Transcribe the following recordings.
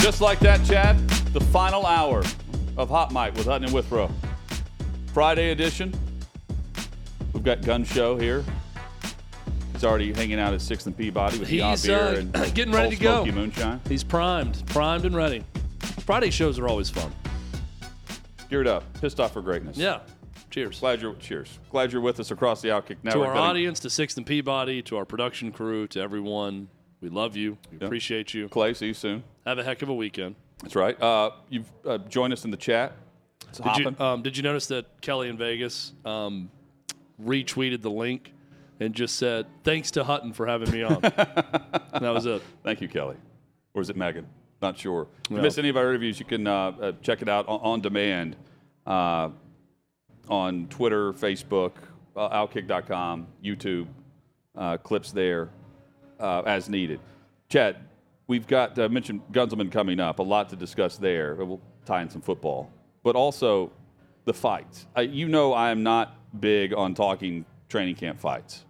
Just like that, Chad, the final hour of Hot Mike with Hutton and Withrow. Friday edition. We've got Gunz Show here. He's already hanging out at 6th and Peabody with the He's, beer uh, and getting ready to go. Moonshine. He's primed, primed and ready. Friday shows are always fun. Geared up, pissed off for greatness. Yeah. Cheers. Glad you're cheers. Glad you're with us across the Outkick to our audience, to Sixth and Peabody, to our production crew, to everyone, we love you. We Yeah. appreciate you. Clay, see you soon. Have a heck of a weekend. That's right. Uh, you've uh, joined us in the chat. It's Did you, um, did you notice that Kelly in Vegas um, retweeted the link and just said, thanks to Hutton for having me on? And that was it. Thank you, Kelly. Or is it Megan? Not sure. If you No. miss any of our interviews, you can uh, uh, check it out on, on demand uh, on Twitter, Facebook, uh, Outkick.com, YouTube, uh, clips there uh, as needed. Chad, we've got uh, mentioned Gunzelman coming up. A lot to discuss there. We'll tie in some football, but also the fights. I, you know, I am not big on talking training camp fights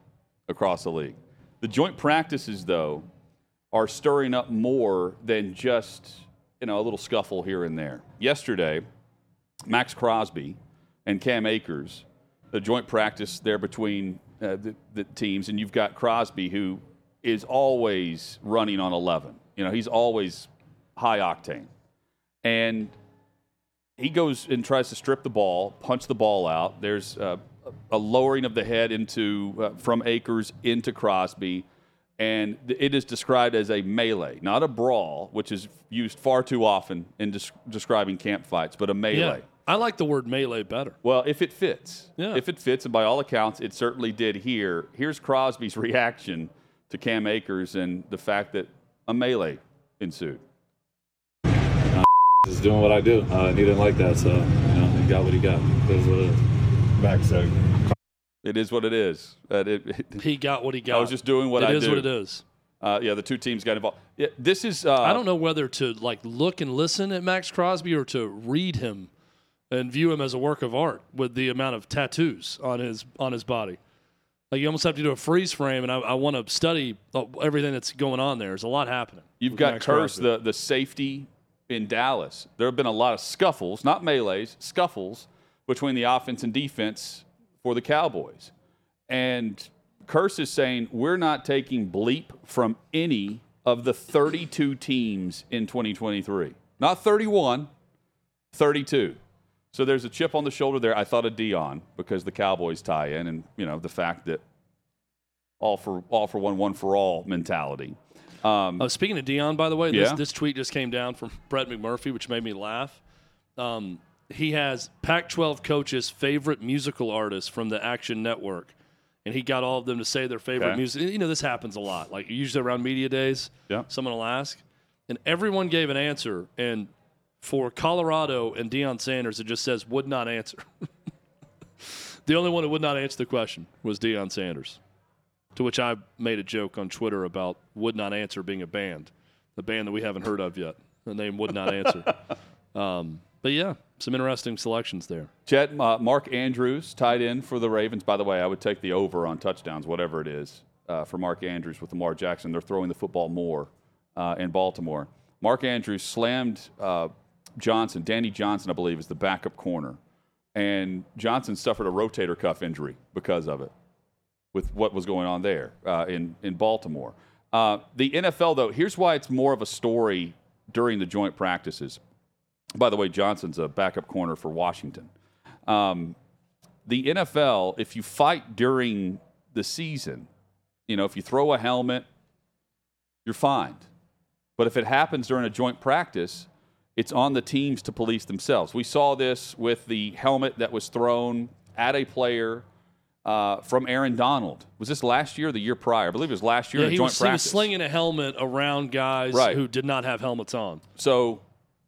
across the league. The joint practices, though, are stirring up more than just you know a little scuffle here and there. Yesterday, Maxx Crosby and Cam Akers, the joint practice there between uh, the, the teams, and you've got Crosby who is always running on 11. You know, he's always high octane, and he goes and tries to strip the ball, punch the ball out. There's uh, a lowering of the head into uh, from Akers into Crosby, and it is described as a melee, not a brawl, which is used far too often in des- describing camp fights, but a melee. Yeah. I like the word melee better. Well, if it fits, Yeah. if it fits, and by all accounts, it certainly did here. Here's Crosby's reaction to Cam Akers and the fact that a melee ensued. Just doing what I do. Uh, and he didn't like that, so you know, he got what he got. That's what it is. Back said, It is what it is. Uh, it- it- He got what he got. I was just doing what It I is do. what it is. Uh, yeah, the two teams got involved. Yeah, this is. Uh, I don't know whether to like look and listen at Maxx Crosby or to read him and view him as a work of art with the amount of tattoos on his on his body. Like you almost have to do a freeze frame, and I, I want to study everything that's going on there. There's a lot happening. You've got Kearse, the, the safety in Dallas. There have been a lot of scuffles, not melees, scuffles between the offense and defense for the Cowboys. And Kearse is saying we're not taking bleep from any of the 32 teams in 2023. Not 31, 32. So there's a chip on the shoulder there. I thought of Deion because the Cowboys tie in and, you know, the fact that all for all for one, one for all mentality. Um, Oh, speaking of Deion, by the way, this, Yeah. this tweet just came down from Brett McMurphy, which made me laugh. Um, he has Pac-12 coaches' favorite musical artists from the Action Network, and he got all of them to say their favorite Okay. music. You know, this happens a lot. Like usually around media days, Yeah. someone will ask, and everyone gave an answer. And for Colorado and Deion Sanders, it just says would not answer. the only one who would not answer the question was Deion Sanders. To which I made a joke on Twitter about Would Not Answer being a band, the band that we haven't heard of yet. The name Would Not Answer. um, but yeah, some interesting selections there. Chet, uh, Mark Andrews tied in for the Ravens. By the way, I would take the over on touchdowns, whatever it is, uh, for Mark Andrews with Lamar Jackson. They're throwing the football more uh, in Baltimore. Mark Andrews slammed uh, Johnson. Danny Johnson, I believe, is the backup corner. And Johnson suffered a rotator cuff injury because of it, with what was going on there uh, in, in Baltimore. Uh, the NFL, though, here's why it's more of a story during the joint practices. By the way, Johnson's a backup corner for Washington. Um, the NFL, if you fight during the season, you know, if you throw a helmet, you're fined. But if it happens during a joint practice, it's on the teams to police themselves. We saw this with the helmet that was thrown at a player uh, from Aaron Donald. Was this last year or the year prior? I believe it was last year Yeah, he joint was, he was slinging a helmet around guys Right. who did not have helmets on. So,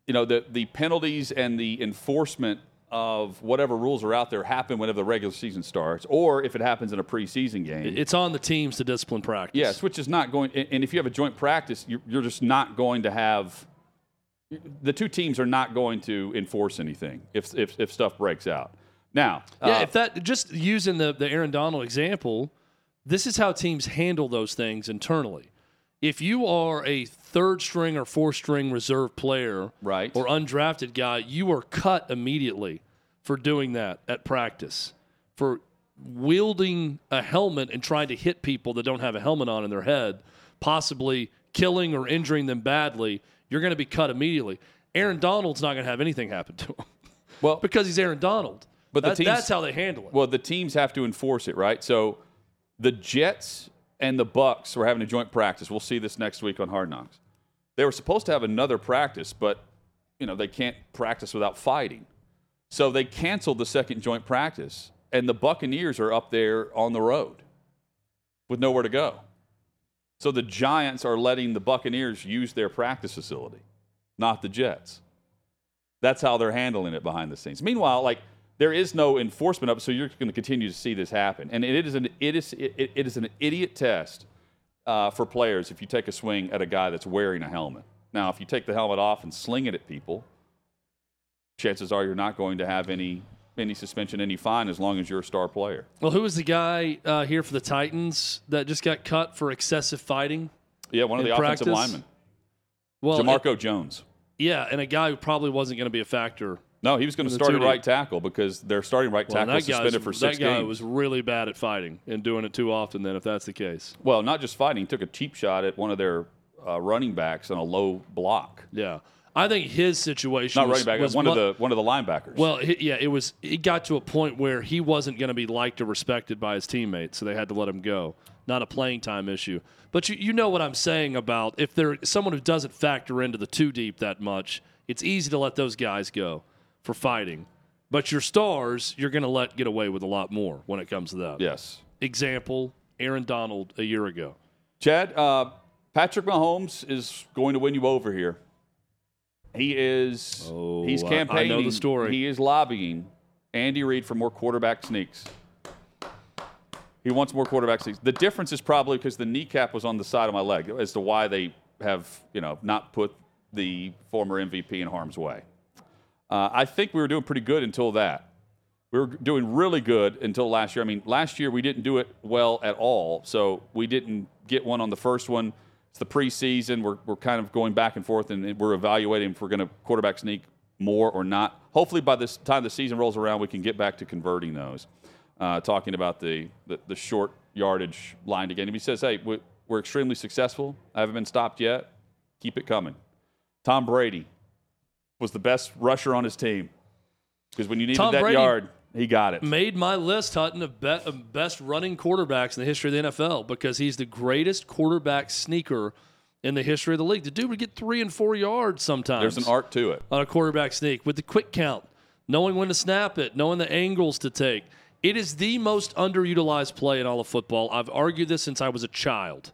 you know, the, the penalties and the enforcement of whatever rules are out there happen whenever the regular season starts, or if it happens in a preseason game. It's on the teams to discipline practice. Yes, which is not going. And if you have a joint practice, you're just not going to have. The two teams are not going to enforce anything if if, if stuff breaks out. Now, Yeah, uh, if that just using the the Aaron Donald example, this is how teams handle those things internally. If you are a third string or fourth string reserve player, Right. or undrafted guy, you are cut immediately for doing that at practice, for wielding a helmet and trying to hit people that don't have a helmet on in their head, possibly killing or injuring them badly. You're going to be cut immediately. Aaron Donald's not going to have anything happen to him well, because he's Aaron Donald. But the That- teams- that's how they handle it. well, the teams have to enforce it, right? So, the Jets and the Bucs were having a joint practice. We'll see this next week on Hard Knocks. They were supposed to have another practice, but you know they can't practice without fighting. So they canceled the second joint practice, and the Buccaneers are up there on the road with nowhere to go. So the Giants are letting the Buccaneers use their practice facility, not the Jets. That's how they're handling it behind the scenes. Meanwhile, like there is no enforcement it, so you're going to continue to see this happen. And it is an it is it, it is an idiot test uh, for players if you take a swing at a guy that's wearing a helmet. Now, if you take the helmet off and sling it at people, chances are you're not going to have any any suspension, any fine, as long as you're a star player. Well, who was the guy uh, here for the Titans that just got cut for excessive fighting? Yeah, one of the offensive linemen, Well, Jamarco Jones. yeah, and a guy who probably wasn't going to be a factor. No, he was going to start at right tackle because their starting right Well, tackle that, suspended for six that guy games. was really bad at fighting and doing it too often. Then, if that's the case, well, not just fighting, he took a cheap shot at one of their uh, running backs on a low block. yeah, I think his situation Not was, running back, was one of the one of the linebackers. Well, he, yeah, it was. It got to a point where he wasn't going to be liked or respected by his teammates, so they had to let him go. Not a playing time issue, but you, you know what I'm saying about if there someone who doesn't factor into the two deep that much, it's easy to let those guys go for fighting. But your stars, you're going to let get away with a lot more when it comes to that. yes, Example: Aaron Donald a year ago. Chad, uh, Patrick Mahomes is going to win you over here. He is. Oh, he's I- I know the story. He is lobbying Andy Reid for more quarterback sneaks. He wants more quarterback sneaks. The difference is probably because the kneecap was on the side of my leg as to why they have, you know, not put the former MVP in harm's way. Uh, I think we were doing pretty good until that. We were doing really good until last year. I mean, last year we didn't do it well at all, so we didn't get one on the first one. It's the preseason. We're, we're kind of going back and forth, and we're evaluating if we're going to quarterback sneak more or not. Hopefully, by this time the season rolls around, we can get back to converting those. Uh, talking about the, the, the short yardage line again. If he says, hey, we- we're extremely successful, I haven't been stopped yet, keep it coming. Tom Brady was the best rusher on his team because when you needed Tom that Brady yard, he got it. made my list, Hutton, of, be- of best running quarterbacks in the history of the NFL because he's the greatest quarterback sneaker in the history of the league. The dude would get three and four yards sometimes. There's an art to it. on a quarterback sneak with the quick count, knowing when to snap it, knowing the angles to take. It is the most underutilized play in all of football. I've argued this since I was a child.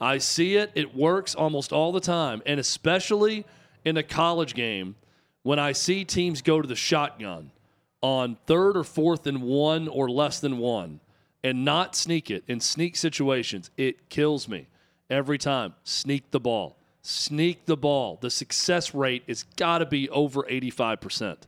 I see it, it works almost all the time, and especially in a college game when I see teams go to the shotgun on third or fourth and one or less than one and not sneak it in sneak situations, it kills me every time. Sneak the ball. Sneak the ball. The success rate has got to be over 85%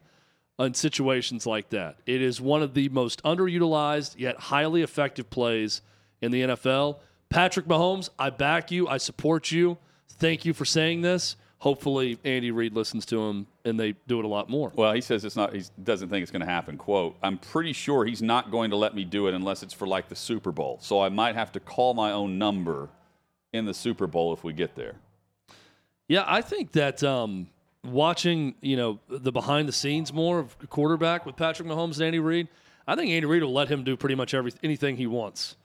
in situations like that. It is one of the most underutilized yet highly effective plays in the NFL. Patrick Mahomes, I back you. I support you. Thank you for saying this. Hopefully, Andy Reid listens to him and they do it a lot more. Well, he says it's not. He doesn't think it's going to happen. "Quote: I'm pretty sure he's not going to let me do it unless it's for like the Super Bowl. So I might have to call my own number in the Super Bowl if we get there." Yeah, I think that um, watching, you know, the behind the scenes more of quarterback with Patrick Mahomes and Andy Reid, I think Andy Reid will let him do pretty much every anything he wants.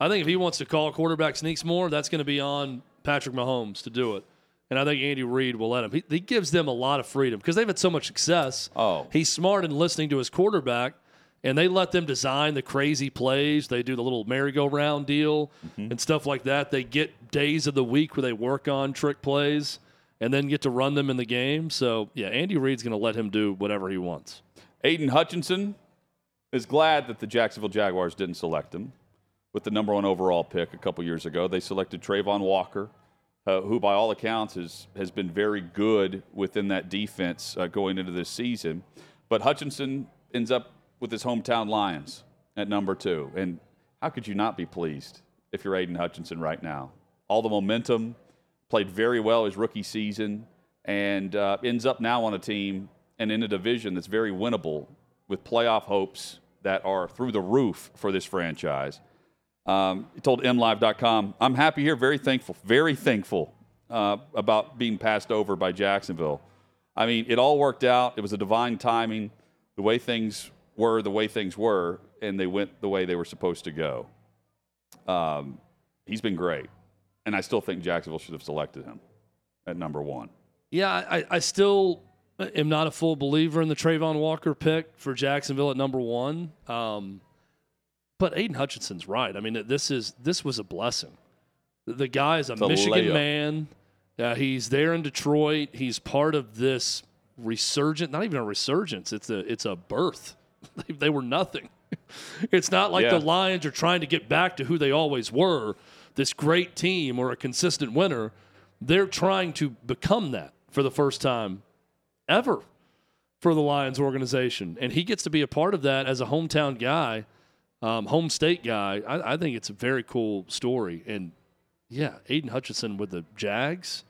I think if he wants to call quarterback sneaks more, that's going to be on Patrick Mahomes to do it. And I think Andy Reid will let him. He, he gives them a lot of freedom because they've had so much success. Oh. He's smart in listening to his quarterback and they let them design the crazy plays. They do the little merry-go-round deal mm-hmm. and stuff like that. They get days of the week where they work on trick plays and then get to run them in the game. So, yeah, Andy Reid's going to let him do whatever he wants. Aidan Hutchinson is glad that the Jacksonville Jaguars didn't select him with the number one overall pick a couple years ago. They selected Travon Walker, uh, who, by all accounts, is, has been very good within that defense uh, going into this season. But Hutchinson ends up with his hometown Lions at number two. And how could you not be pleased if you're Aidan Hutchinson right now? All the momentum, played very well his rookie season, and uh, ends up now on a team and in a division that's very winnable with playoff hopes that are through the roof for this franchise. Um, he told MLive.com, I'm happy here, very thankful, very thankful uh, about being passed over by Jacksonville. I mean, it all worked out. It was a divine timing. The way things were, the way things were, and they went the way they were supposed to go. Um, he's been great. And I still think Jacksonville should have selected him at number one. Yeah, I, I still am not a full believer in the Travon Walker pick for Jacksonville at number one. Um, but Aidan Hutchinson's right. I mean, this is this was a blessing. The guy is a, Michigan man. Uh, he's there in Detroit. He's part of this resurgent. Not even a resurgence. It's a it's a birth. they, they were nothing. it's not like Yeah. the Lions are trying to get back to who they always were, this great team or a consistent winner. They're trying to become that for the first time ever for the Lions organization. And he gets to be a part of that as a hometown guy, um, home state guy. I, I think it's a very cool story. And yeah, Aidan Hutchinson with the Jags,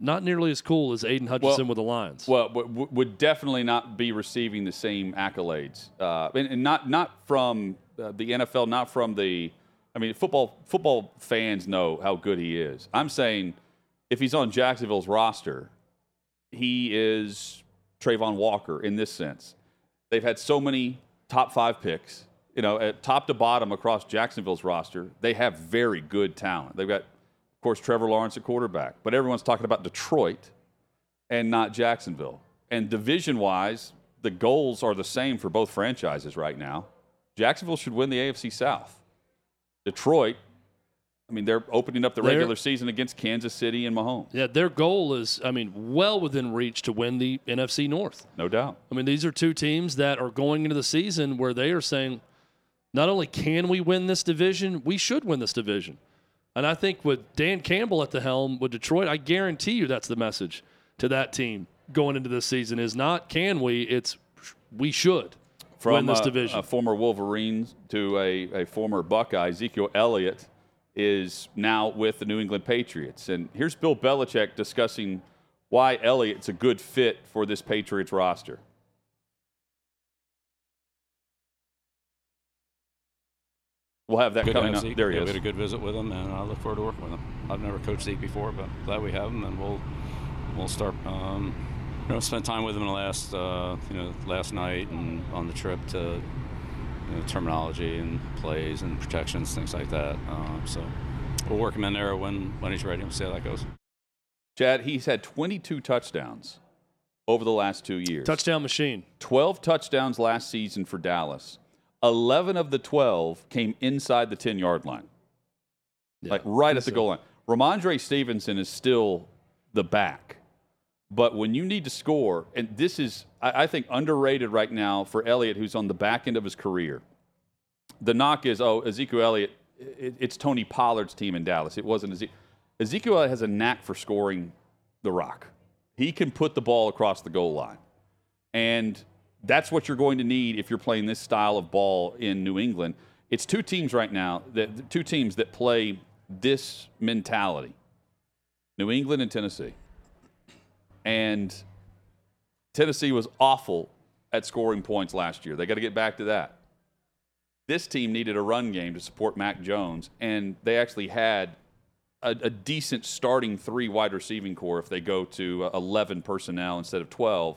not nearly as cool as Aidan Hutchinson Well- with the Lions. Well, w- w- would definitely not be receiving the same accolades, uh, and, and not not from uh, the NFL, not from the. I mean, football football fans know how good he is. I'm saying, if he's on Jacksonville's roster, he is Travon Walker in this sense. They've had so many top five picks, you know, at top to bottom across Jacksonville's roster. They have very good talent. They've got, of course, Trevor Lawrence at quarterback, but everyone's talking about Detroit and not Jacksonville. And division wise, the goals are the same for both franchises right now. Jacksonville should win the AFC South. Detroit, I mean, they're opening up the They're- regular season against Kansas City and Mahomes, yeah, their goal is, I mean, well within reach to win the NFC North. no doubt. I mean, these are two teams that are going into the season where they are saying, not only can we win this division, we should win this division. And I think with Dan Campbell at the helm with Detroit, I guarantee you that's the message to that team going into this season is not can we, it's we should From win this a- division. a former Wolverine to a, a former Buckeye, Ezekiel Elliott is now with the New England Patriots. And here's Bill Belichick discussing why Elliott's a good fit for this Patriots roster. We'll have that Good to coming have up. Zeke. There he Yeah, is. We had a good visit with him, and I look forward to working with him. I've never coached Zeke before, but glad we have him, and we'll we'll start. Um, you know, spent time with him in the last uh, you know last night and on the trip to you know, terminology and plays and protections, things like that. Um, so we'll work him in there when when he's ready. We'll see how that goes. Chad, he's had 22 touchdowns over the last two years. Touchdown machine. 12 touchdowns last season for Dallas. 11 of the 12 came inside the 10 yard line, Yeah. like right at the a- goal line. Rhamondre Stevenson is still the back. But when you need to score, and this is, I, I think, underrated right now for Elliott, who's on the back end of his career. The knock is, oh, Ezekiel Elliott, it, it's Tony Pollard's team in Dallas. It wasn't Ezekiel. Ezekiel Elliott has a knack for scoring the rock. He can put the ball across the goal line. And that's what you're going to need if you're playing this style of ball in New England. It's two teams right now, that, two teams that play this mentality New England and Tennessee. And Tennessee was awful at scoring points last year. They got to get back to that. This team needed a run game to support Mac Jones, and they actually had a, a decent starting three wide receiving core if they go to uh, 11 personnel instead of 12.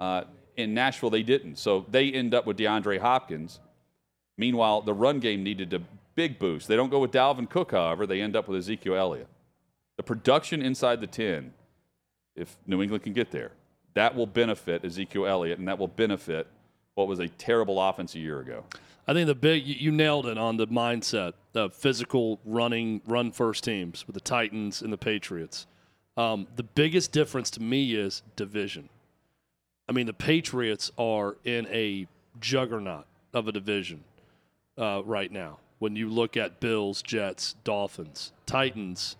Uh, in Nashville, they didn't. So they end up with DeAndre Hopkins. Meanwhile, the run game needed a big boost. They don't go with Dalvin Cook, however, they end up with Ezekiel Elliott. The production inside the 10, if New England can get there, that will benefit Ezekiel Elliott and that will benefit what was a terrible offense a year ago. I think the big you, nailed it on the mindset of physical running, run first teams with the Titans and the Patriots. Um, the biggest difference to me is division. I mean, the Patriots are in a juggernaut of a division uh, right now. When you look at Bills, Jets, Dolphins, Titans,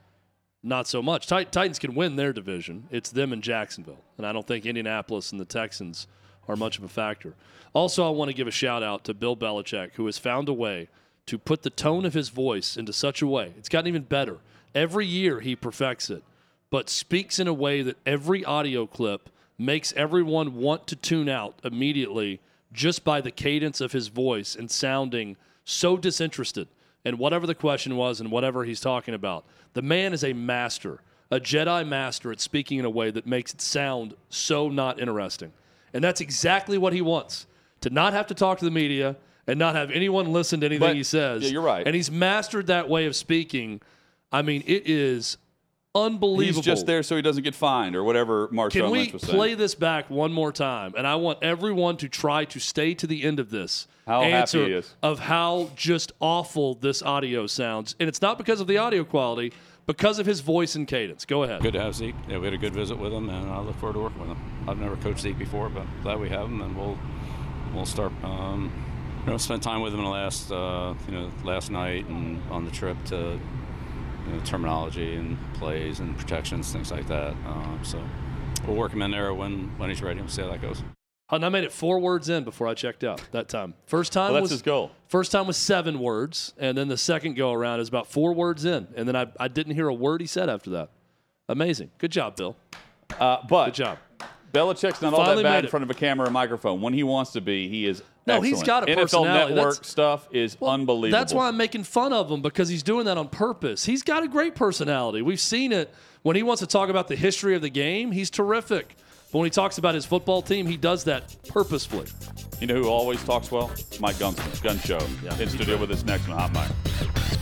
not so much. Tit- Titans can win their division. It's them and Jacksonville, and I don't think Indianapolis and the Texans are much of a factor. Also, I want to give a shout out to Bill Belichick, who has found a way to put the tone of his voice into such a way. It's gotten even better. Every year he perfects it, but speaks in a way that every audio clip makes everyone want to tune out immediately just by the cadence of his voice and sounding so disinterested in whatever the question was and whatever he's talking about. The man is a master, a Jedi master at speaking in a way that makes it sound so not interesting. And that's exactly what he wants to not have to talk to the media and not have anyone listen to anything But- he says. yeah, you're right. And he's mastered that way of speaking. I mean, it is unbelievable. He's just there so he doesn't get fined or whatever Marshawn Can we Lynch was saying. play this back one more time? And I want everyone to try to stay to the end of this How happy answer he is. of how just awful this audio sounds. And it's not because of the audio quality, because of his voice and cadence. Go ahead. Good to have Zeke. Yeah, we had a good visit with him, and I look forward to working with him. I've never coached Zeke before, but glad we have him, and we'll we'll start. Um, you know, spent time with him in the last uh, you know last night and on the trip to you know, terminology and plays and protections, things like that. Um, so we'll work him in there when when he's ready. We'll see how that goes. And I made it four words in before I checked out that time. First time Well, that's was his goal. First time was seven words, and then the second go around is about four words in, and then I, I didn't hear a word he said after that. Amazing. Good job, Bill. Uh, but Good job. Belichick's not all that bad in front of a camera and microphone. When he wants to be, he is. No, he's got a NFL personality. Network That's- stuff is Well, unbelievable. That's why I'm making fun of him because he's doing that on purpose. He's got a great personality. We've seen it when he wants to talk about the history of the game. He's terrific. But when he talks about his football team, he does that purposefully. You know who always talks well? Mike Gunsman, Gun Show. Yeah. in studio with us next one, Hot Mike.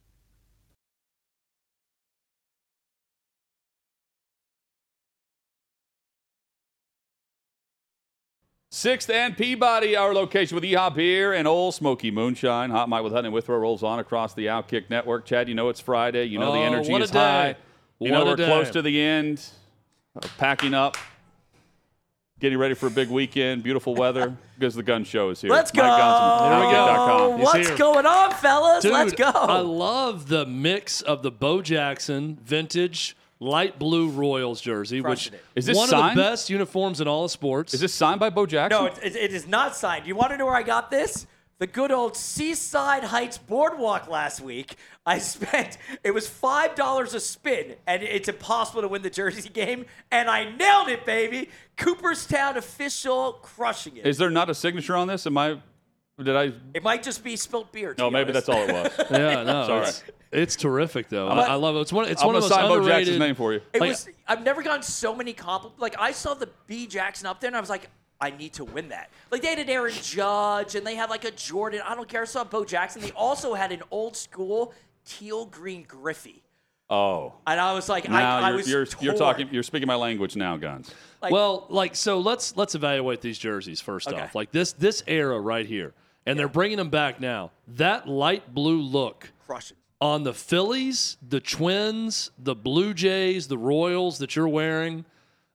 Sixth and Peabody, our location with EHOP Beer and Ole Smoky Moonshine. Hot Mike with Hutton and Withrow rolls on across the Outkick Network. Chad, you know it's Friday. You know the Oh, energy what a is day. high. You know What a we're day. close to the end, uh, packing up, getting ready for a big weekend, beautiful weather because the gun show is here. Let's go. Mike Gunson, There go. What's here. going on, fellas? Dude, Let's go. I love the mix of the Bo Jackson vintage light blue Royals jersey, which Crushing it. Is this one signed? of the best uniforms in all of sports. Is this signed by Bo Jackson? no, it, it, it is not signed. You want to know where I got this? The good old Seaside Heights Boardwalk last week. I spent, it was $5 a spin, and it's impossible to win the Jersey game, and I nailed it, baby. Cooperstown official crushing it. Is there not a signature on this? Am I? Did I? it might just be spilt beer. to No, be maybe honest. that's all it was. yeah, no, Sorry. it's, it's terrific though. But- I, I love it. It's one. It's I'm one gonna of the most sign Bo underrated. Jackson's name for you. It Like- was. I've never gotten so many compliments. Like I saw the Bo Jackson up there, and I was like, I need to win that. Like they had an Aaron Judge and they had like a Jordan. I don't care. I saw Bo Jackson. They also had an old school teal green Griffey. Oh. And I was like, Now I, I you're, was you're, you're torn. talking. You're speaking my language now, guns. Like- well, like so let's let's evaluate these jerseys first Okay. off. Like this this era right here. And they're bringing them back now. That light blue look crushing. On the Phillies, the Twins, the Blue Jays, the Royals that you're wearing.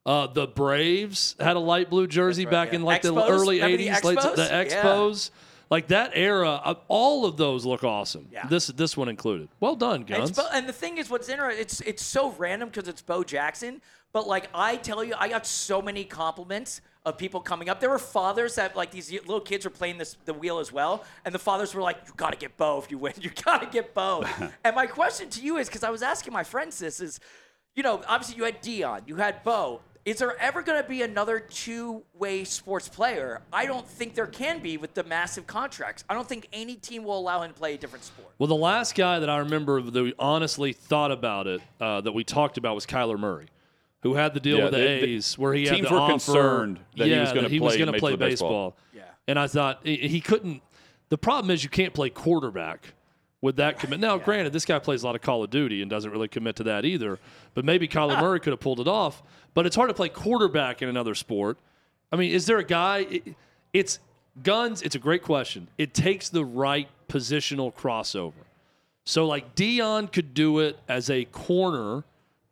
Uh, the Braves had a light blue jersey right, back yeah. in like the early Remember the 80s, late Expos? the Yeah. Expos. Like that era, uh, all of those look awesome. Yeah. This this one included. Well done, And, Guns. it's Bo, and the thing is, what's interesting, it's it's so random because it's Bo Jackson. But like I tell you, I got so many compliments of people coming up. There were fathers that like these little kids were playing this the wheel as well, and the fathers were like, "You got to get Bo if you win. You got to get Bo." and my question to you is, because I was asking my friends this is, you know, obviously you had Deion, you had Bo. Is there ever going to be another two-way sports player? I don't think there can be with the massive contracts. I don't think any team will allow him to play a different sport. Well, the last guy that I remember that we honestly thought about it, uh, that we talked about, was Kyler Murray, who had the deal Yeah, with the they- the A's, where he had teams the were offer, concerned that he was gonna that was play gonna play Baseball. baseball. Yeah. And I thought he, he couldn't. The problem is you can't play quarterback with that commit. Now, granted, this guy plays a lot of Call of Duty and doesn't really commit to that either. But maybe Kyler Murray could have pulled it off. But it's hard to play quarterback in another sport. I mean, is there a guy? it- it's guns. It's a great question. It takes the right positional crossover. So like Deion could do it as a corner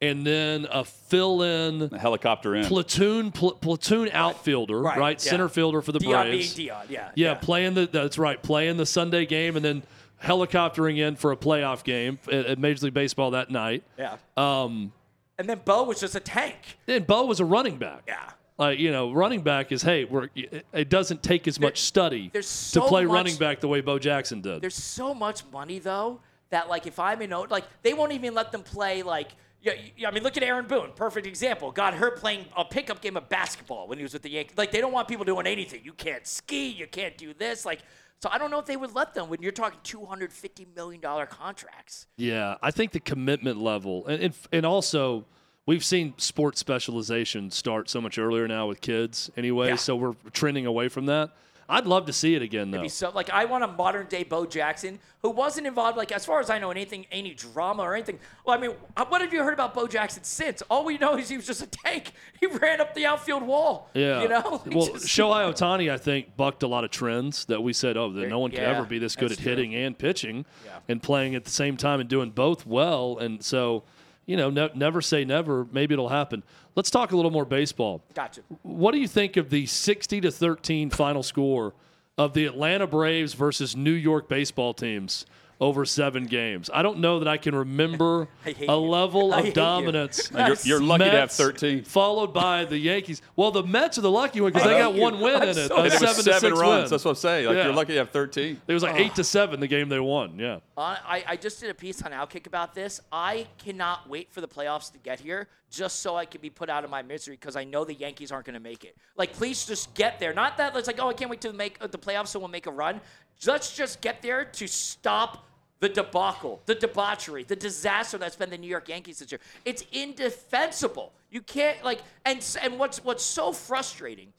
and then a fill-in A helicopter in. platoon pl- platoon outfielder, right? Right, yeah. Center fielder for the Deion Braves. being Deion, yeah, yeah, yeah. playing the that's right, playing the Sunday game and then helicoptering in for a playoff game at, at Major League Baseball that night. Yeah. Um, And then Bo was just a tank. and Bo was a running back. Yeah. Like you know, running back is hey, we're, it doesn't take as much study there's to play much- running back the way Bo Jackson did. There's so much money though that like if I'm in O- like they won't even let them play like yeah, yeah, I mean look at Aaron Boone, perfect example. Got hurt playing a pickup game of basketball when he was with the Yankees. Like they don't want people doing anything. You can't ski, you can't do this. Like so I don't know if they would let them when you're talking 250 million dollar contracts. Yeah, I think the commitment level, and and, and also we've seen sports specialization start so much earlier now with kids anyway. Yeah. So we're trending away from that. I'd love to see it again though. Be so like I want a modern day Bo Jackson who wasn't involved like as far as I know in anything any drama or anything. Well, I mean, uh, what have you heard about Bo Jackson since? All we know is he was just a tank. He ran up the outfield wall. Yeah. you know. He Well, just- Shohei Ohtani, I think, bucked a lot of trends that we said, oh, that no one could yeah, ever be this good at true. hitting and pitching Yeah. and playing at the same time and doing both well. And so, you know, ne- never say never. Maybe it'll happen. Let's talk a little more baseball. Gotcha. What do you think of the 60 to 13 final score of the Atlanta Braves versus New York baseball teams over seven games? I don't know that I can remember I hate a you. level I of hate you. dominance. You're, you're lucky to have 13. Followed by the Yankees. Well, the Mets are the lucky one because they got one win I'm in it. so a And it seven to seven six runs. win. That's what I'm saying. Like Yeah. you're lucky to have 13. It was like eight to seven the game they won. Yeah. I, I just did a piece on Outkick about this. I cannot wait for the playoffs to get here just so I can be put out of my misery because I know the Yankees aren't going to make it. Like, please just get there. Not that it's like, oh, I can't wait to make uh, the playoffs so we'll make a run. Let's just get there to stop the debacle, the debauchery, the disaster that's been the New York Yankees this year. It's indefensible. You can't like, and and what's what's so frustrating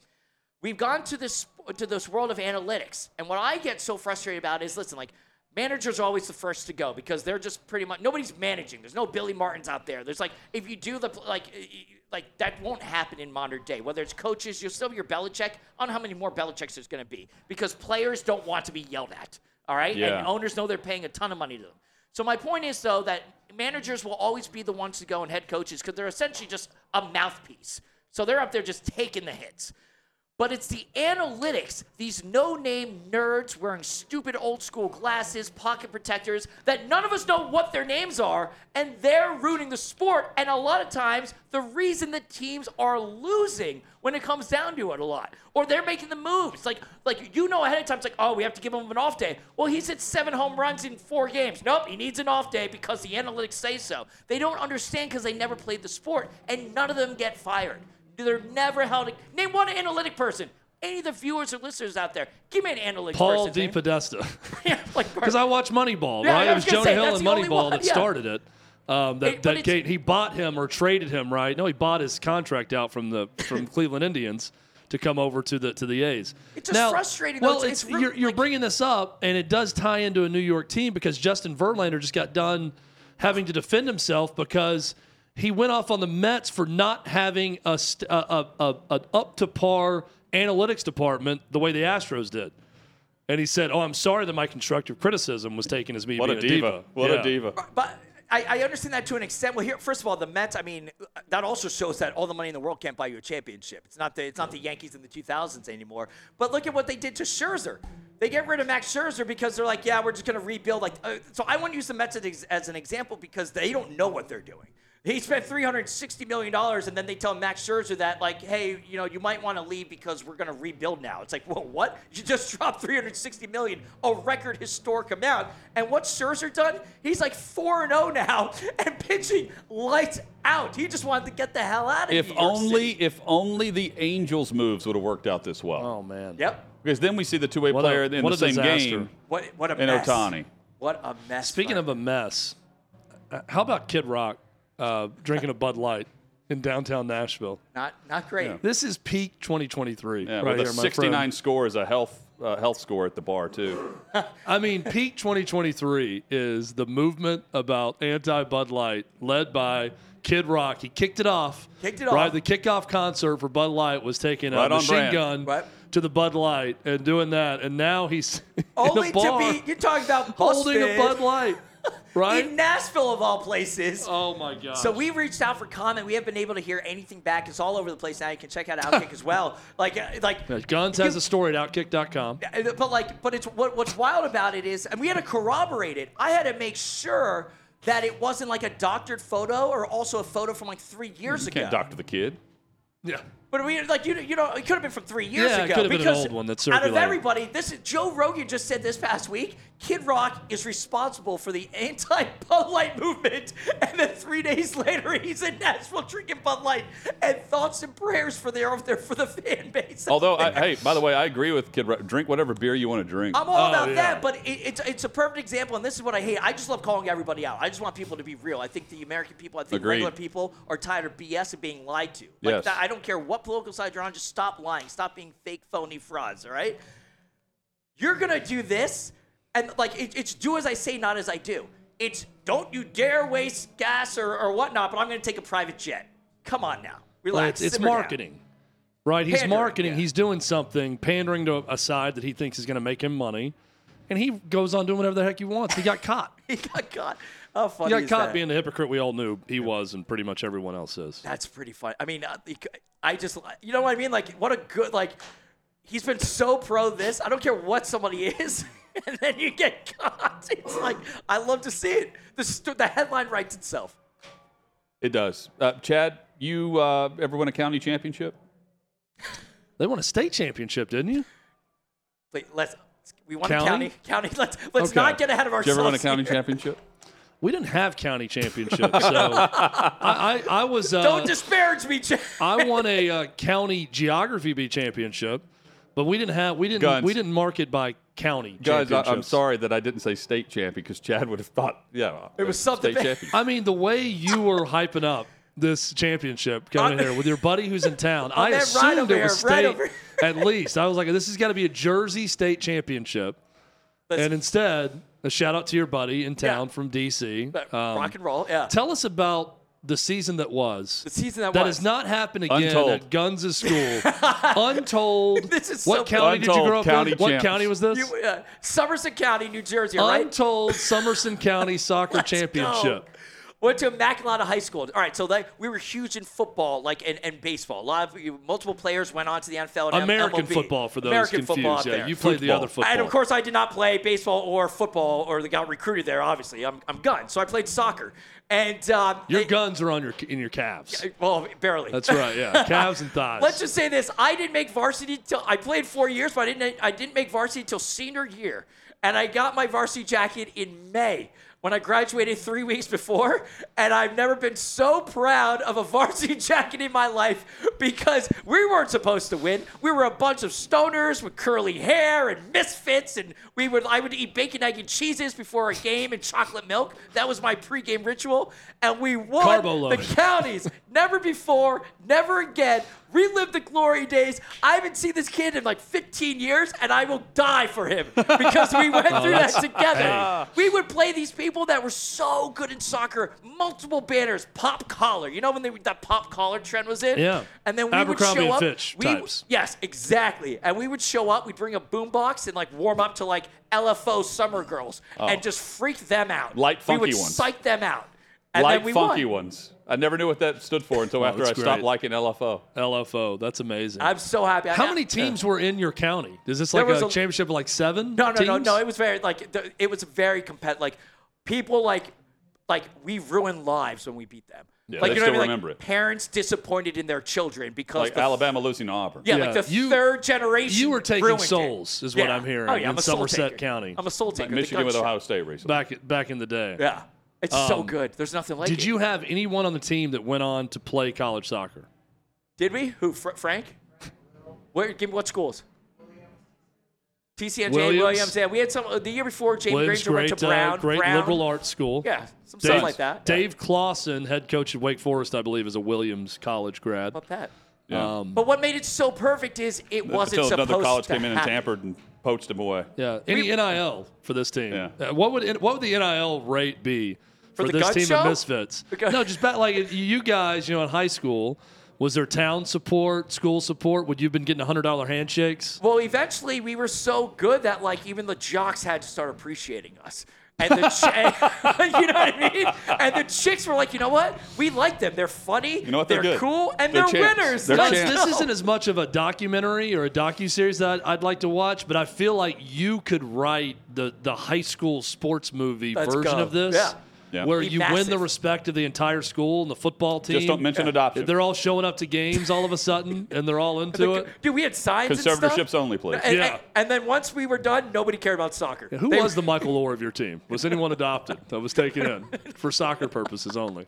we've gone to this to this world of analytics and what i get so frustrated about is listen like managers are always the first to go because they're just pretty much nobody's managing. There's no billy martins out there. There's like if you do the like like that won't happen in modern day. Whether it's coaches you'll still be your Belichick. I don't know how many more Belichicks there's going to be because players don't want to be yelled at all right? Yeah. and owners know they're paying a ton of money to them. So my point is though that managers will always be the ones to go and head coaches because they're essentially just a mouthpiece. So they're up there just taking the hits but it's the analytics, these no name nerds wearing stupid old school glasses, pocket protectors, that none of us know what their names are, and they're ruining the sport. And a lot of times, the reason that teams are losing when it comes down to it a lot. Or they're making the moves. Like, like you know ahead of time, it's like, oh, we have to give him an off day. Well, he's hit seven home runs in four games. Nope, he needs an off day because the analytics say so. They don't understand because they never played the sport, and none of them get fired. They're never held. Name one analytic person. Any of the viewers or listeners out there, give me an analytic Paul person. DePodesta. yeah, like Because I watch Moneyball, Yeah, right? It was Jonah say, Hill and Moneyball that yeah. started it. Um, that It- that Kate, he bought him or traded him, right? No, he bought his contract out from the from Cleveland Indians to come over to the to the A's. It's just frustrating. Well, It's- it's, it's you're, you're like- bringing this up, and it does tie into a New York team because Justin Verlander just got done having to defend himself because he went off on the Mets for not having a, st- a, a, a an up to par analytics department the way the Astros did. And he said, "Oh, I'm sorry that my constructive criticism was taken as me What being a diva. What Yeah. a diva. But I, I understand that to an extent. Well, here, first of all, the Mets. I mean, that also shows that all the money in the world can't buy you a championship. It's not the it's not the Yankees in the 2000s anymore. But look at what they did to Scherzer. They get rid of Max Scherzer because they're like, yeah, we're just going to rebuild. Like, uh, so I want to use the Mets as, as an example because they don't know what they're doing. He spent $360 million, and then they tell Max Scherzer that, like, hey, you know, you might want to leave because we're going to rebuild now. It's like, well, what? You just dropped 360 million, a record historic amount. And what's Scherzer done? He's like 4 and 0 now and pitching lights out. He just wanted to get the hell out of here. If New York only, City. if only the Angels' moves would have worked out this well. Oh man. Yep. Because then we see the two-way What a- player in what the same disaster. game What, what a in mess. Ohtani. What a mess. Speaking Frank. of a mess, uh, how about Kid Rock uh, drinking a Bud Light in downtown Nashville? Not, not great. This is peak 2023 Yeah, right with here, a 69 friend. score is a health uh, health score at the bar too. I mean, peak 2023 is the movement about anti Bud Light led by Kid Rock. He kicked it off. Kicked it Right, off. the kickoff concert for Bud Light was taking Right a machine brand. gun Right. to the Bud Light and doing that, and now he's in Only a bar to be, you're talking about holding a Bud Light, right? in Nashville of all places. oh my god! So we reached out for comment. We haven't been able to hear anything back. It's all over the place now. You can check out Outkick as well. Like, uh, like Guns has a story at Outkick.com. But like, but it's what, what's wild about it is, and we had to corroborate it. I had to make sure that it wasn't like a doctored photo or also a photo from like three years You ago. can't doctor the kid. Yeah. But we like you, you know, it could have been from three years Yeah, it ago. could have been an because old one that Out of everybody, this is Joe Rogan just said this past week. Kid Rock is responsible for the anti-Bud Light movement, and then three days later, he's in Nashville drinking Bud Light. And thoughts and prayers for their for the fan base. Although, I, hey, by the way, I agree with Kid. Rock. Drink whatever beer you want to drink. I'm all Oh, about yeah. that, but it, it's it's a perfect example, and this is what I hate. I just love calling everybody out. I just want people to be real. I think the American people, I think Agreed. regular people are tired of BS and being lied to. Like Yes. that, I don't care what political side you're on. Just stop lying. Stop being fake, phony frauds. All right. You're gonna do this, and like it, it's do as I say, not as I do. It's don't you dare waste gas or, or whatnot. But I'm gonna take a private jet. Come on now, Well, relax. it's, it's simmer down. marketing, right? He's Pandering, marketing. yeah. He's doing something, pandering to a side that he thinks is going to make him money, and he goes on doing whatever the heck he wants. He got caught. He got caught. How funny He got caught that? being the hypocrite we all knew he was, and pretty much everyone else is. That's pretty funny. I mean, uh, I just, you know what I mean? Like, what a good, like, he's been so pro this. I don't care what somebody is. and then you get caught. It's like, I love to see it. The, st- the headline writes itself. It does. Uh, Chad, you uh, ever win a county championship? They won a state championship, didn't you? Wait, let's, we want County? a county. County. Let's, let's Okay. not get ahead of ourselves. Did you ever win a county here. championship? We didn't have county championships, so I, I, I was. Uh, Don't disparage me, Chad. I won a uh, county geography bee championship, but we didn't have we didn't Guns. we didn't mark it by county. Guys, I, I'm championships. sorry that I didn't say state champion because Chad would have thought, yeah, It was something state champion. I mean, the way you were hyping up this championship coming here with your buddy who's in town, I man, right assumed over it was here, right state over- at least. I was like, this has got to be a Jersey state championship. Let's- and instead, a shout out to your buddy in town Yeah. from DC. Um, rock and roll. Yeah. Tell us about the season that was. The season that That was. has not happened again Untold. at Guns' school. Untold. This is what so county did you grow up county in? What county was this? You, uh, Somerset County, New Jersey, all right? Untold Somerset County Soccer Let's Championship. go. Went to Immaculata High School. All right, so like we were huge in football, like and, and baseball. A lot of multiple players went on to the NFL and American MLB. football for those American confused. football yeah, there. you played the other football. And of course, I did not play baseball or football, or they got recruited there. Obviously, I'm I'm gun, so I played soccer. And um, your they- guns are on your in your calves. well, barely. That's right. Yeah, calves and thighs. Let's just say this: I didn't make varsity till I played four years, but I didn't. I didn't make varsity till senior year, and I got my varsity jacket in May when I graduated three weeks before. And I've never been so proud of a varsity jacket in my life because we weren't supposed to win. We were a bunch of stoners with curly hair and misfits, and we would. I would eat bacon, egg, and cheeses before a game and chocolate milk. That was my pregame ritual, and we won the counties. Never before, never again relive the glory days. I haven't seen this kid in like 15 years, and I will die for him because we went through that together. We would play these people that were so good in soccer, multiple banners, pop collar. You know when they, that pop collar trend was in? Yeah. And then we Abercrombie would show and up. Fitch we, types. Yes, exactly. And we would show up. We'd bring a boombox and like warm up to like LFO Summer Girls oh. and just freak them out. Oh. Lyte, funky ones. we would ones. psych them out. And Lyte, then we funky won. ones. I never knew what that stood for until after I that's stopped liking LFO. LFO. That's amazing. I'm so happy. I- How I- many teams were in your county? Is this like a, a- championship of like seven? No, no, no, teams? no. It was very like it was very competitive. Like people like like we ruined lives when we beat them. Yeah, like they you know still what I mean? remember like, it. Parents disappointed in their children because Like the, Alabama losing to Auburn. Yeah, Yeah, like the you- third generation. you were taking ruined it. souls, is what I'm hearing, Oh yeah, I'm a soul Somerset taker. County. I'm a soul taker. the Michigan with gunshot. Ohio State recently. back back in the day. Yeah, it's so Um, good. There's nothing like it. Did you have anyone on the team that went on to play college soccer? Did we? Who? Fr- Frank? Where? Give me what schools? TCNJ Williams. Williams. Yeah, we had some uh, the year before. James Williams, Granger went great, to uh, Brown. great Brown. liberal arts school. Yeah, some Dave, stuff like that. Yeah. Dave Clawson, head coach at Wake Forest, I believe, is a Williams college grad. About that? Yeah. Um, But what made it so perfect is it wasn't until supposed another college to came in and happen. tampered and poached him away. yeah, any NIL for this team? Yeah. Uh, what would what would the NIL rate be For for, this team show? of misfits? The No, just back like you guys, you know, in high school, was there town support, school support? Would you have been getting hundred dollar handshakes? Well, eventually we were so good that like even the jocks had to start appreciating us. And the ch- you know what I mean? And the chicks were like, you know what? We like them. They're funny. You know what? They're good. cool, and They're they're, winners. They're Guys, this isn't as much of a documentary or a docu series that I'd like to watch, but I feel like you could write the the high school sports movie Let's version go. of this, Yeah. Yeah. where Be you win the respect of the entire school and the football team. Just don't mention adoption. They're all showing up to games all of a sudden, and they're all into it. Dude, we had signs and stuff. Conservatorships only, please. And, Yeah. and, and then once we were done, nobody cared about soccer. Who They was were- the Michael Oher of your team? Was anyone adopted that was taken in for soccer purposes only?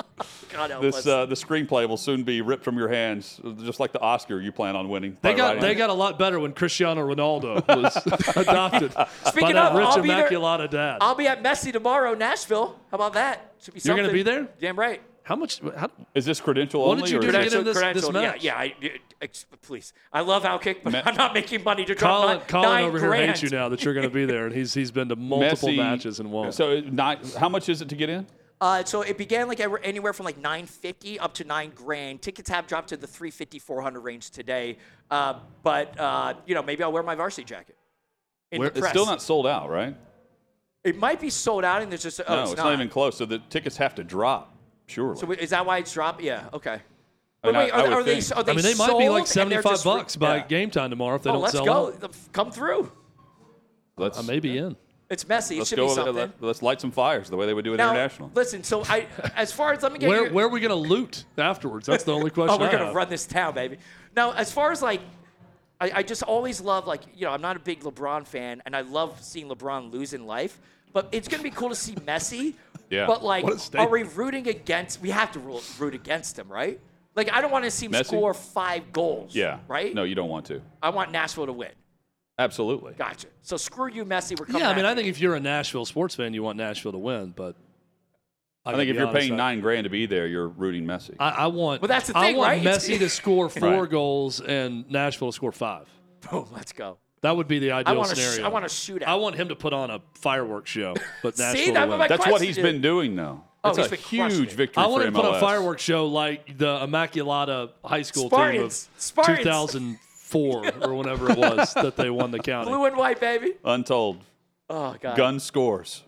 God help This us. uh, the screenplay will soon be ripped from your hands, just like the Oscar you plan on winning. They got writing they it. got a lot better when Cristiano Ronaldo was adopted by Speaking that of, rich I'll be there- dad. I'll be at Messi tomorrow, Nashville. How about that? Should be You're gonna be there? Damn right. How much? How, Is this credential What only? did you or do is to it- get in this- this credential, match? Yeah, yeah. I, ex- please. I love Outkick, but Me- I'm not making money to drop Colin, nine, Colin nine over here grand. hates you now that you're going to be there, and he's he's been to multiple Messi- matches and won. So, not, how much is it to get in? Uh, so it began like anywhere from like 950 up to nine grand. Tickets have dropped to the 350, 400 range today. Uh, but uh, you know, maybe I'll wear my varsity jacket. In Where- the It's still not sold out, right? It might be sold out, and there's just oh, no, it's, it's not. even close. So the tickets have to drop. Surely. So is that why it's dropped? Yeah. Okay. I But mean, wait, I are, would are they? think. Are they I mean, they might be like 75 just re- bucks by yeah. game time tomorrow if they Oh, don't let's sell go. out. Come through. let's uh, I may be in. It's messy. It let's should go. be with- something. let, let's light some fires the way they would do it now, international. listen. So I, as far as let me get Where your- where are we going to loot afterwards? That's the only oh, question. Oh, we're gonna run this town, baby. Now, as far as like, I, I just always love like you know I'm not a big LeBron fan, and I love seeing LeBron lose in life. But it's gonna be cool to see Messi. Yeah. But like, What a are we rooting against? We have to root, root against him, right? Like, I don't want to see him Messi? score five goals. yeah. Right. No, you don't want to. I want Nashville to win. Absolutely. Gotcha. So screw you, Messi. We're coming. Yeah, I mean, at I you. think if you're a Nashville sports fan, you want Nashville to win. But I gotta think if you're honest, paying I- nine grand to be there, you're rooting Messi. I, I want. Well, that's the I thing, want right? Messi to score four Right. goals and Nashville to score five. Boom. Let's go. That would be the I ideal want to. Sh- scenario. I want to shoot. I want him to put on a fireworks show, but See, Nashville that to was win. my That's what question, he's dude. been doing, though. Oh, That's he's a been crushing huge it. victory I for want him MLS. to put on a fireworks show like the Immaculata High School Spartans. team of Spartans. 2004 or whenever it was that they won the county. Blue and white, baby. Untold. Oh god. Gun scores.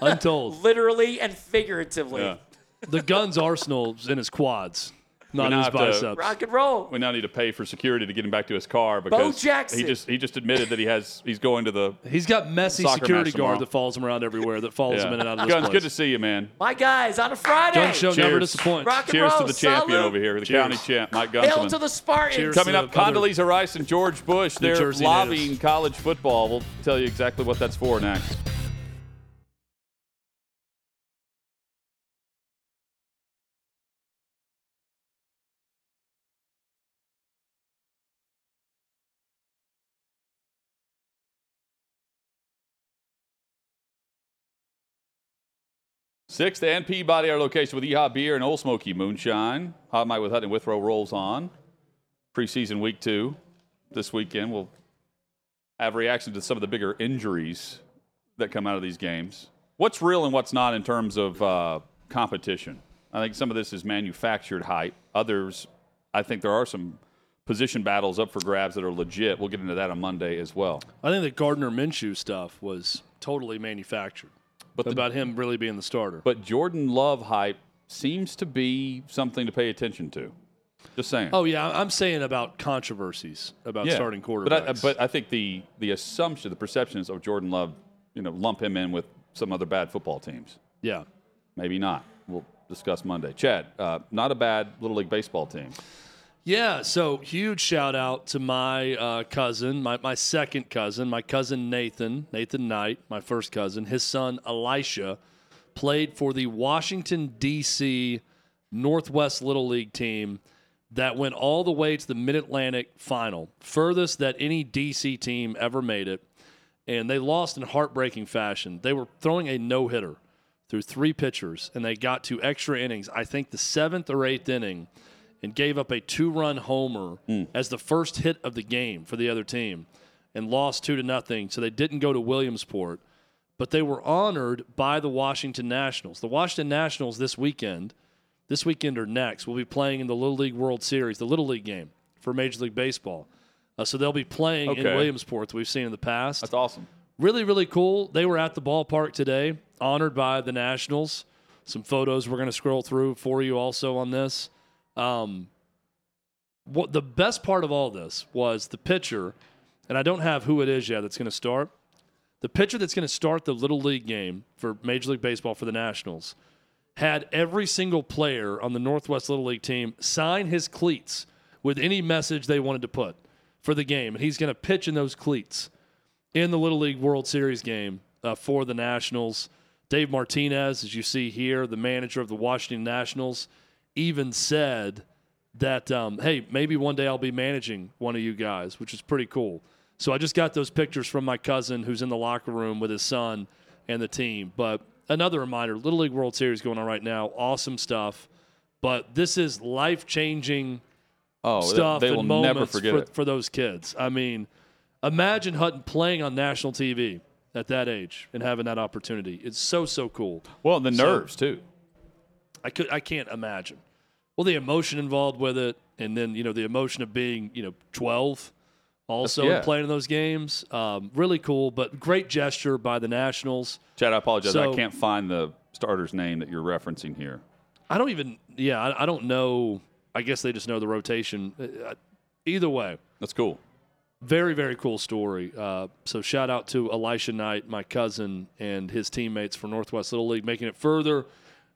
Untold. Literally and figuratively. Yeah. The guns arsenal's in his quads, not now his have to- biceps. Rock and roll. We now need to pay for security to get him back to his car because Jackson. he just he just admitted that he has he's going to the He's got messy Soccer security match tomorrow. guard that follows him around everywhere that follows him in and out of this Guns, place. good to see you, man. My guys on a Friday. Gunz Show never Cheers. disappoints. Rock and Cheers to the champion Salute. over here, the Cheers. county champ, Mike Hail Gunzelman. to the Spartans. Cheers. Coming up, other- Condoleezza Rice and George Bush. They're Jersey lobbying college football. We'll tell you exactly what that's for next. Sixth and Peabody, our location with Yeehaw Beer and Ole Smoky Moonshine. Hot Mic with Hutton Withrow rolls on. preseason week two this weekend. We'll have reaction to some of the bigger injuries that come out of these games. What's real and what's not in terms of uh, competition? I think some of this is manufactured hype. Others, I think there are some position battles up for grabs that are legit. We'll get into that on Monday as well. I think the Gardner Minshew stuff was totally manufactured. But the- about him really being the starter. But Jordan Love hype seems to be something to pay attention to. Just saying. oh yeah, I'm saying about controversies about starting quarterbacks. But I, but I think the the assumption, the perception is of Jordan Love, you know, lump him in with some other bad football teams. yeah, Maybe not. We'll discuss Monday. Chad, uh, not a bad little league baseball team. Yeah, so huge shout out to my uh, cousin, my, my second cousin, my cousin Nathan, Nathan Knight, my first cousin. His son Elisha played for the Washington, D.C. Northwest Little League team that went all the way to the Mid Atlantic final, furthest that any D.C. team ever made it. And they lost in heartbreaking fashion. They were throwing a no hitter through three pitchers, and they got to extra innings, I think the seventh or eighth inning and gave up a two-run homer as the first hit of the game for the other team, and lost two to nothing. So they didn't go to Williamsport, but they were honored by the Washington Nationals. The Washington Nationals this weekend, this weekend or next, will be playing in the Little League World Series, the Little League game for Major League Baseball. Uh, so they'll be playing in Williamsport that we've seen in the past That's awesome. really really cool they were at the ballpark today honored by the nationals some photos we're going to scroll through for you also on this um, what the best part of all this was the pitcher and i don't have who it is yet that's going to start the pitcher that's going to start the little league game for major league baseball for the nationals had every single player on the northwest little league team sign his cleats with any message they wanted to put for the game and he's going to pitch in those cleats in the Little League World Series game uh, for the Nationals. Dave Martinez, as you see here, the manager of the Washington Nationals, even said that, um, hey, maybe one day I'll be managing one of you guys, which is pretty cool. So I just got those pictures from my cousin who's in the locker room with his son and the team. But another reminder Little League World Series going on right now. Awesome stuff. But this is life changing Oh, stuff they will and never moments forget for, for those kids. I mean, imagine Hutton playing on national TV at that age and having that opportunity. It's so so cool. Well, the So- nerves too. I could I can't imagine. Well, the emotion involved with it, and then you know the emotion of being you know twelve, also yeah. and playing in those games. Um, really cool, but great gesture by the Nationals. Chad, I apologize. So- I can't find the starter's name that you're referencing here. I don't even yeah I, I don't know. I guess they just know the rotation. Uh, Either way, That's cool. Very, very cool story. Uh, so shout out to Elisha Knight, my cousin, and his teammates for Northwest Little League, making it further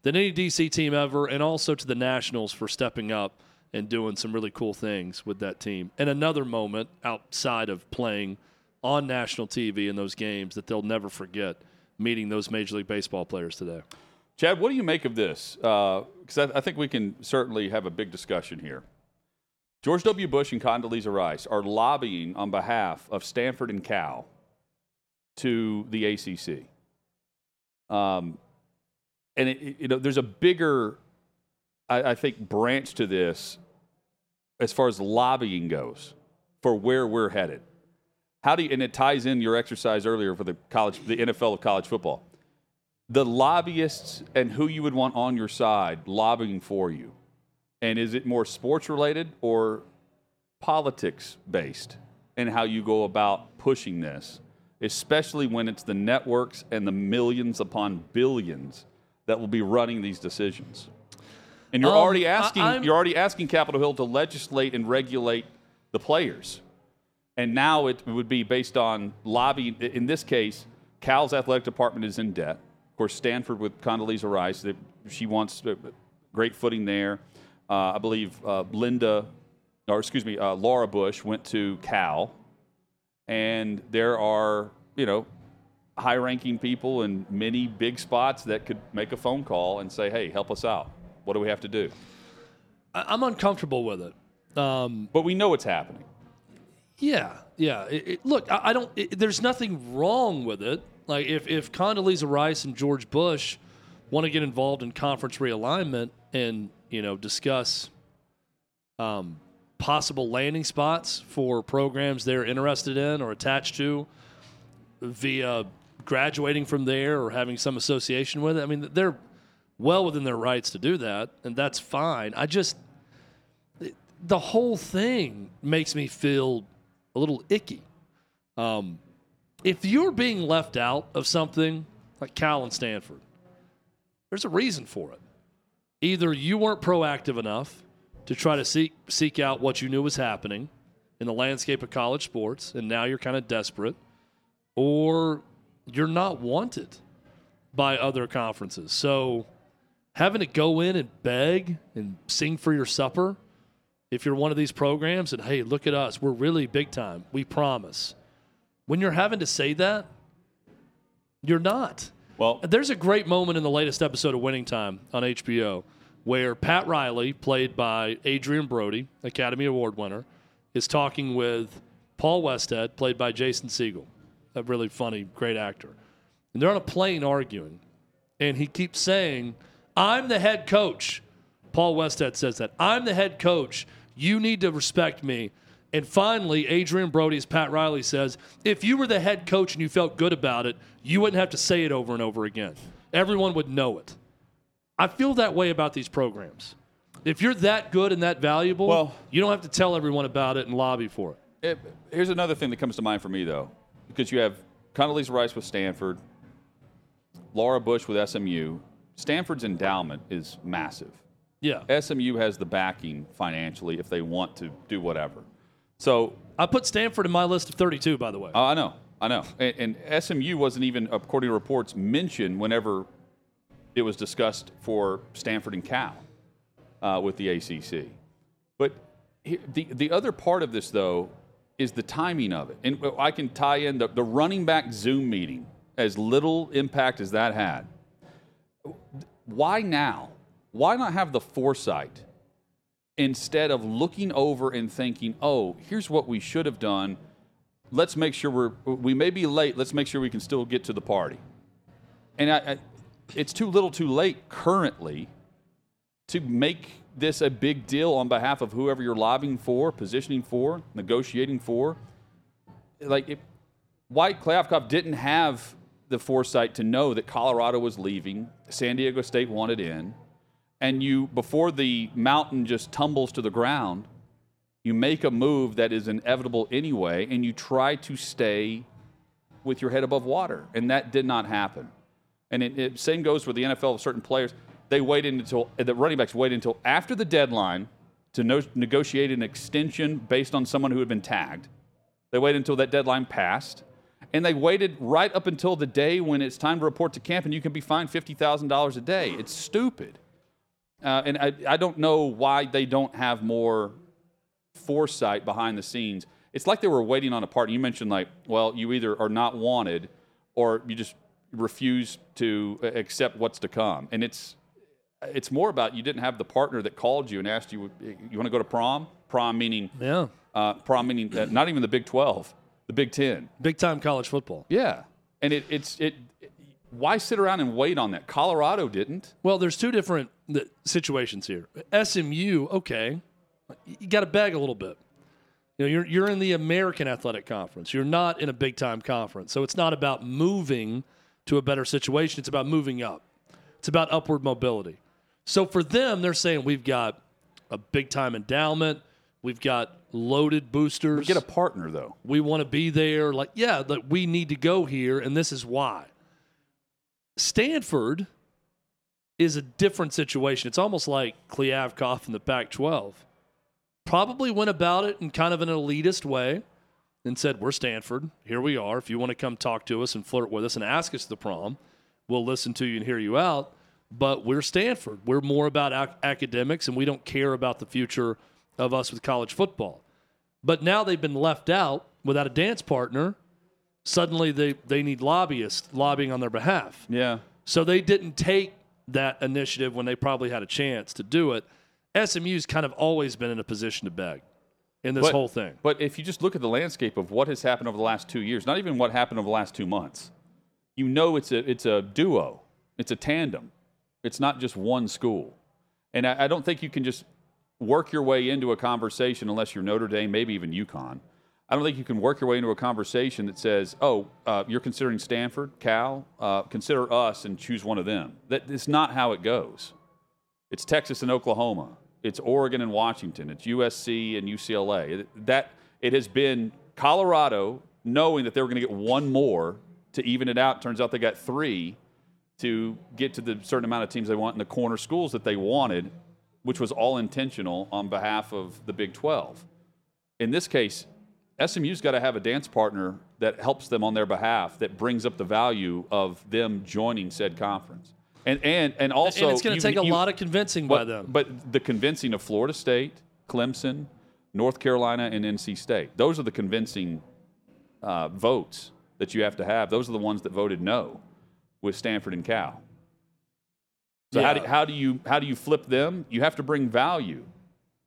than any DC team ever, and also to the Nationals for stepping up and doing some really cool things with that team. And another moment outside of playing on national TV in those games that they'll never forget, meeting those Major League Baseball players today. Chad, what do you make of this? Because I, I think we can certainly have a big discussion here. George W. Bush and Condoleezza Rice are lobbying on behalf of Stanford and Cal to the ACC. Um, and it, you know, there's a bigger, I, I think, branch to this as far as lobbying goes for where we're headed. How do you, and it ties in your exercise earlier for the college, the NFL of college football the lobbyists and who you would want on your side lobbying for you. And is it more sports related or politics based and how you go about pushing this, especially when it's the networks and the millions upon billions that will be running these decisions? And you're Um, already asking I'm- you're already asking Capitol Hill to legislate and regulate the players. And now it would be based on lobbying. In this case, Cal's athletic department is in debt. Of course, Stanford with Condoleezza Rice, she wants uh, great footing there. Uh, I believe uh, Linda, or excuse me, uh, Laura Bush went to Cal, and there are you know high-ranking people in many big spots that could make a phone call and say, "Hey, help us out. What do we have to do?" I'm uncomfortable with it. Um, But we know it's happening. Yeah, yeah. It, it- look, I, I don't. It, there's nothing wrong with it. Like if if Condoleezza Rice and George Bush want to get involved in conference realignment and you know discuss, um, possible landing spots for programs they're interested in or attached to via graduating from there or having some association with it. I mean, they're well within their rights to do that, and that's fine. I just, the whole thing makes me feel a little icky. Um, if you're being left out of something like Cal and Stanford, there's a reason for it. Either you weren't proactive enough to try to seek seek out what you knew was happening in the landscape of college sports, and now you're kind of desperate, or you're not wanted by other conferences. So having to go in and beg and sing for your supper if you're one of these programs and hey, look at us, we're really big time. We promise. When you're having to say that, you're not. Well, There's a great moment in the latest episode of Winning Time on HBO where Pat Riley, played by Adrien Brody, Academy Award winner, is talking with Paul Westhead, played by Jason Segel, a really funny, great actor. And they're on a plane arguing, and he keeps saying, I'm the head coach. Paul Westhead says that. I'm the head coach. You need to respect me. And finally, Adrien Brody's Pat Riley says, if you were the head coach and you felt good about it, you wouldn't have to say it over and over again. Everyone would know it. I feel that way about these programs. If you're that good and that valuable, Well- you don't have to tell everyone about it and lobby for it. It, here's another thing that comes to mind for me, though, because you have Condoleezza Rice with Stanford, Laura Bush with SMU. Stanford's endowment is massive. Yeah. SMU has the backing financially if they want to do whatever. So I put Stanford in my list of 32, by the way. uh, I know, I know, and, and SMU wasn't even, according to reports, mentioned whenever it was discussed for Stanford and Cal uh, with the ACC. But the the other part of this, though, is the timing of it, and I can tie in the, the running back Zoom meeting. As little impact as that had, why now? Why not have the foresight instead of looking over and thinking, "Oh, here's what we should have done. Let's make sure we're we may be late. Let's make sure we can still get to the party." And I, I, it's too little, too late currently to make this a big deal on behalf of whoever you're lobbying for, positioning for, negotiating for. Like, White Kliavkoff didn't have the foresight to know that Colorado was leaving, San Diego State wanted in, and you, before the mountain just tumbles to the ground, you make a move that is inevitable anyway, and you try to stay with your head above water. And that did not happen. And it, it same goes for the NFL of certain players. They waited until the running backs waited until after the deadline to no, negotiate an extension based on someone who had been tagged. They waited until that deadline passed, and they waited right up until the day when it's time to report to camp, and you can be fined fifty thousand dollars a day. It's stupid, uh, and I, I don't know why they don't have more foresight behind the scenes. It's like they were waiting on a partner. You mentioned like, well, you either are not wanted, or you just refuse to uh, accept what's to come, and it's it's more about you didn't have the partner that called you and asked you, you want to go to prom? Prom meaning Yeah. uh, prom meaning uh, not even the Big Twelve, the Big Ten. Big time college football. Yeah, and it, it's it. Why sit around and wait on that? Colorado didn't. Well, there's two different situations here. SMU, okay, you got to beg a little bit. You know, you're you're in the American Athletic Conference. You're not in a big time conference, so it's not about moving to a better situation. It's about moving up. It's about upward mobility. So for them, they're saying we've got a big time endowment. We've got loaded boosters. Get a partner though. we want to be there. Like, yeah, like we need to go here, and this is why. Stanford is a different situation. It's almost like Kliavkoff in the Pac 12. Probably went about it in kind of an elitist way and said, We're Stanford. Here we are. If you want to come talk to us and flirt with us and ask us to the prom, we'll listen to you and hear you out. But we're Stanford. We're more about ac- academics, and we don't care about the future of us with college football. But now they've been left out without a dance partner. Suddenly they, they need lobbyists lobbying on their behalf. Yeah. So they didn't take that initiative when they probably had a chance to do it. SMU's kind of always been in a position to beg in this But- whole thing. But if you just look at the landscape of what has happened over the last two years, not even what happened over the last two months, you know it's a it's a duo, it's a tandem. It's not just one school, and I, I don't think you can just work your way into a conversation unless you're Notre Dame, maybe even UConn. I don't think you can work your way into a conversation that says, "Oh, uh, you're considering Stanford, Cal, uh, consider us and choose one of them." That is not how it goes. It's Texas and Oklahoma. It's Oregon and Washington. It's USC and UCLA. It- That it has been Colorado knowing that they were going to get one more to even it out. Turns out they got three to get to the certain amount of teams they want in the corner schools that they wanted, which was all intentional on behalf of the Big 12. In this case, SMU's got to have a dance partner that helps them on their behalf, that brings up the value of them joining said conference. And and and also, and it's going to take a you- lot of convincing by but, them. But the convincing of Florida State, Clemson, North Carolina, and NC State. Those are the convincing uh, votes that you have to have. Those are the ones that voted no with Stanford and Cal. So how, do, how do you how do you flip them? You have to bring value.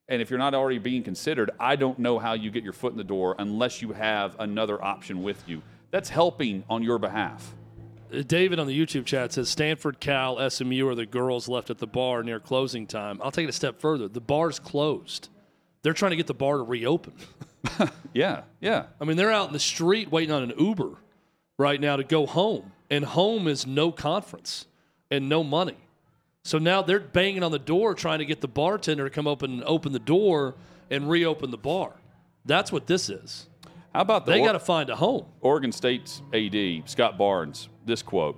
And if you're not already being considered, I don't know how you get your foot in the door unless you have another option with you. That's helping on your behalf. David on the YouTube chat says Stanford, Cal, SMU are the girls left at the bar near closing time. I'll take it a step further. The bar's closed. They're trying to get the bar to reopen. Yeah, yeah. I mean, they're out in the street waiting on an Uber right now to go home, and home is no conference and no money. So now they're banging on the door trying to get the bartender to come open and open the door and reopen the bar. That's what this is. How about the They Or- got to find a home. Oregon State's AD, Scott Barnes, this quote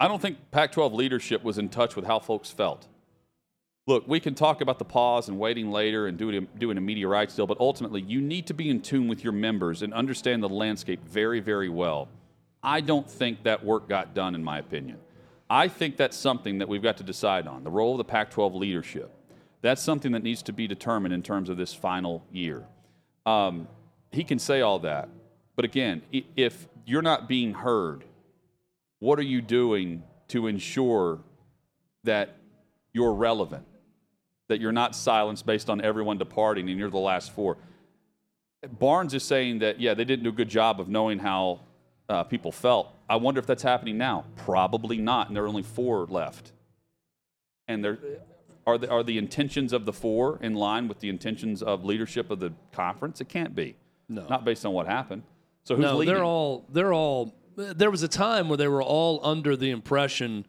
I don't think Pac 12 leadership was in touch with how folks felt. Look, we can talk about the pause and waiting later and doing, doing a media rights deal, but ultimately, you need to be in tune with your members and understand the landscape very, very well. I don't think that work got done, in my opinion. I think that's something that we've got to decide on the role of the Pac 12 leadership. That's something that needs to be determined in terms of this final year. Um, he can say all that. But again, if you're not being heard, what are you doing to ensure that you're relevant, that you're not silenced based on everyone departing and you're the last four? Barnes is saying that, yeah, they didn't do a good job of knowing how uh, people felt. I wonder if that's happening now. Probably not. And there are only four left. And there are the, are the intentions of the four in line with the intentions of leadership of the conference? It can't be. No. Not based on what happened. So who's no, leading? they're all they're all. There was a time where they were all under the impression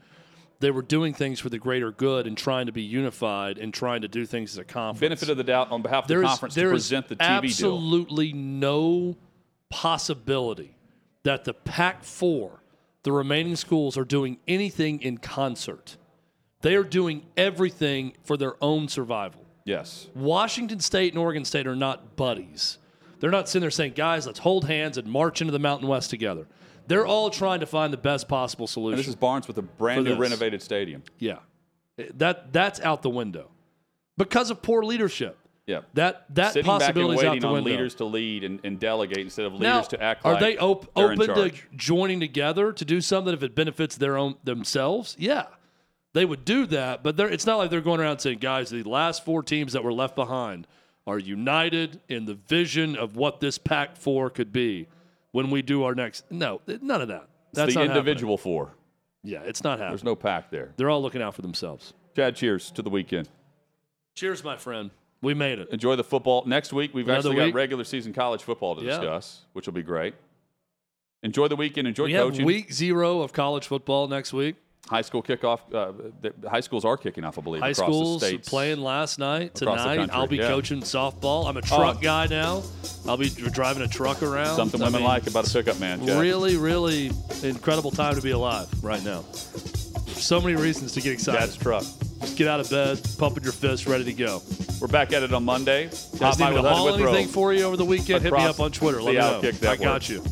they were doing things for the greater good and trying to be unified and trying to do things as a conference. benefit of the doubt on behalf of the There's- conference to present the TV deal. absolutely no possibility that the Pac Four, the remaining schools, are doing anything in concert. They are doing everything for their own survival. Yes. Washington State and Oregon State are not buddies. They're not sitting there saying, guys, let's hold hands and march into the Mountain West together. They're all trying to find the best possible And solution. this is Barnes with a brand new renovated stadium. yeah. That that's out the window. Because of poor leadership. Yeah. That that Sitting back and possibility is out waiting the on window. leaders to lead and, and delegate instead of leaders now, to act are like they op- open to joining together to do something if it benefits their own themselves? Yeah, they would do that. But they're, it's not like they're going around saying, "Guys, the last four teams that were left behind are united in the vision of what this Pac Four could be when we do our next." No, none of that. That's It's the not happening. individual four. Yeah, it's not happening. There's no pack there. They're all looking out for themselves. Chad, cheers to the weekend. Cheers, my friend. We made it. Enjoy the football. Next week, we've Another actually week? got regular season college football to Yeah. discuss, which will be great. Enjoy the weekend. Enjoy We have coaching. week zero of college football next week. High school kickoff. Uh, the high schools are kicking off, I believe, High schools playing last night. Tonight, I'll be yeah. coaching softball. I'm a truck Oh. guy now. I'll be driving a truck around. Something I women mean, like about a pickup man. Chad. Really, really incredible time to be alive right now. So many reasons to get excited. Dad's truck. Just get out of bed, pumping your fist, ready to go. We're back at it on Monday. Guys need me to haul anything for you over the weekend? Hit me Across up on Twitter. Let the me know. Outkick I got you.